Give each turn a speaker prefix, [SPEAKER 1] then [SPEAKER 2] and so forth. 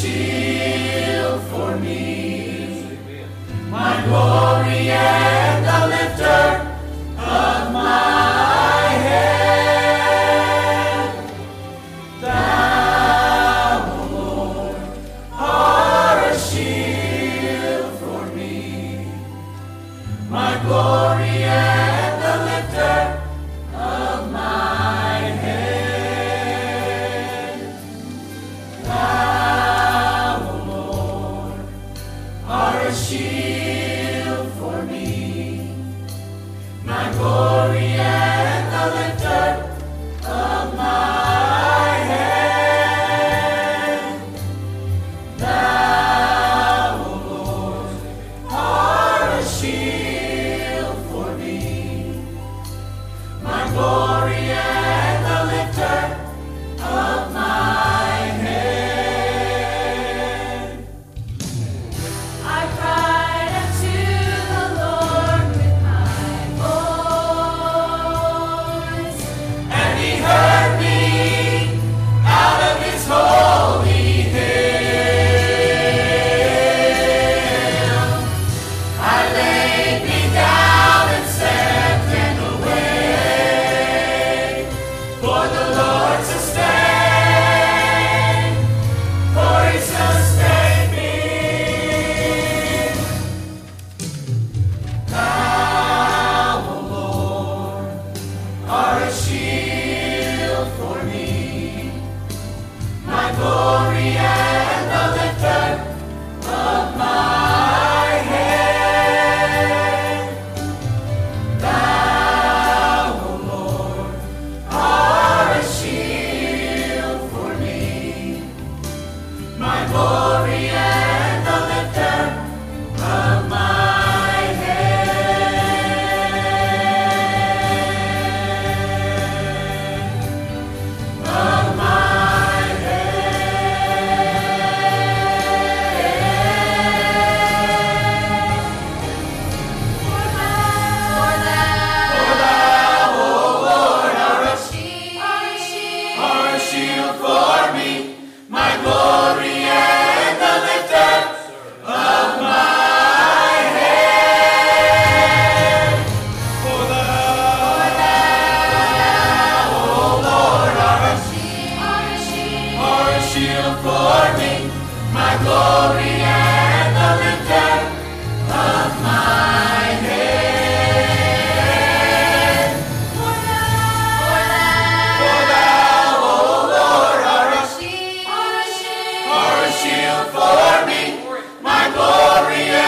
[SPEAKER 1] shield for me, my glory and the lifter of my head. Thou, o Lord, art a shield for me, my glory ti. For me, my glory and shield for me, my glory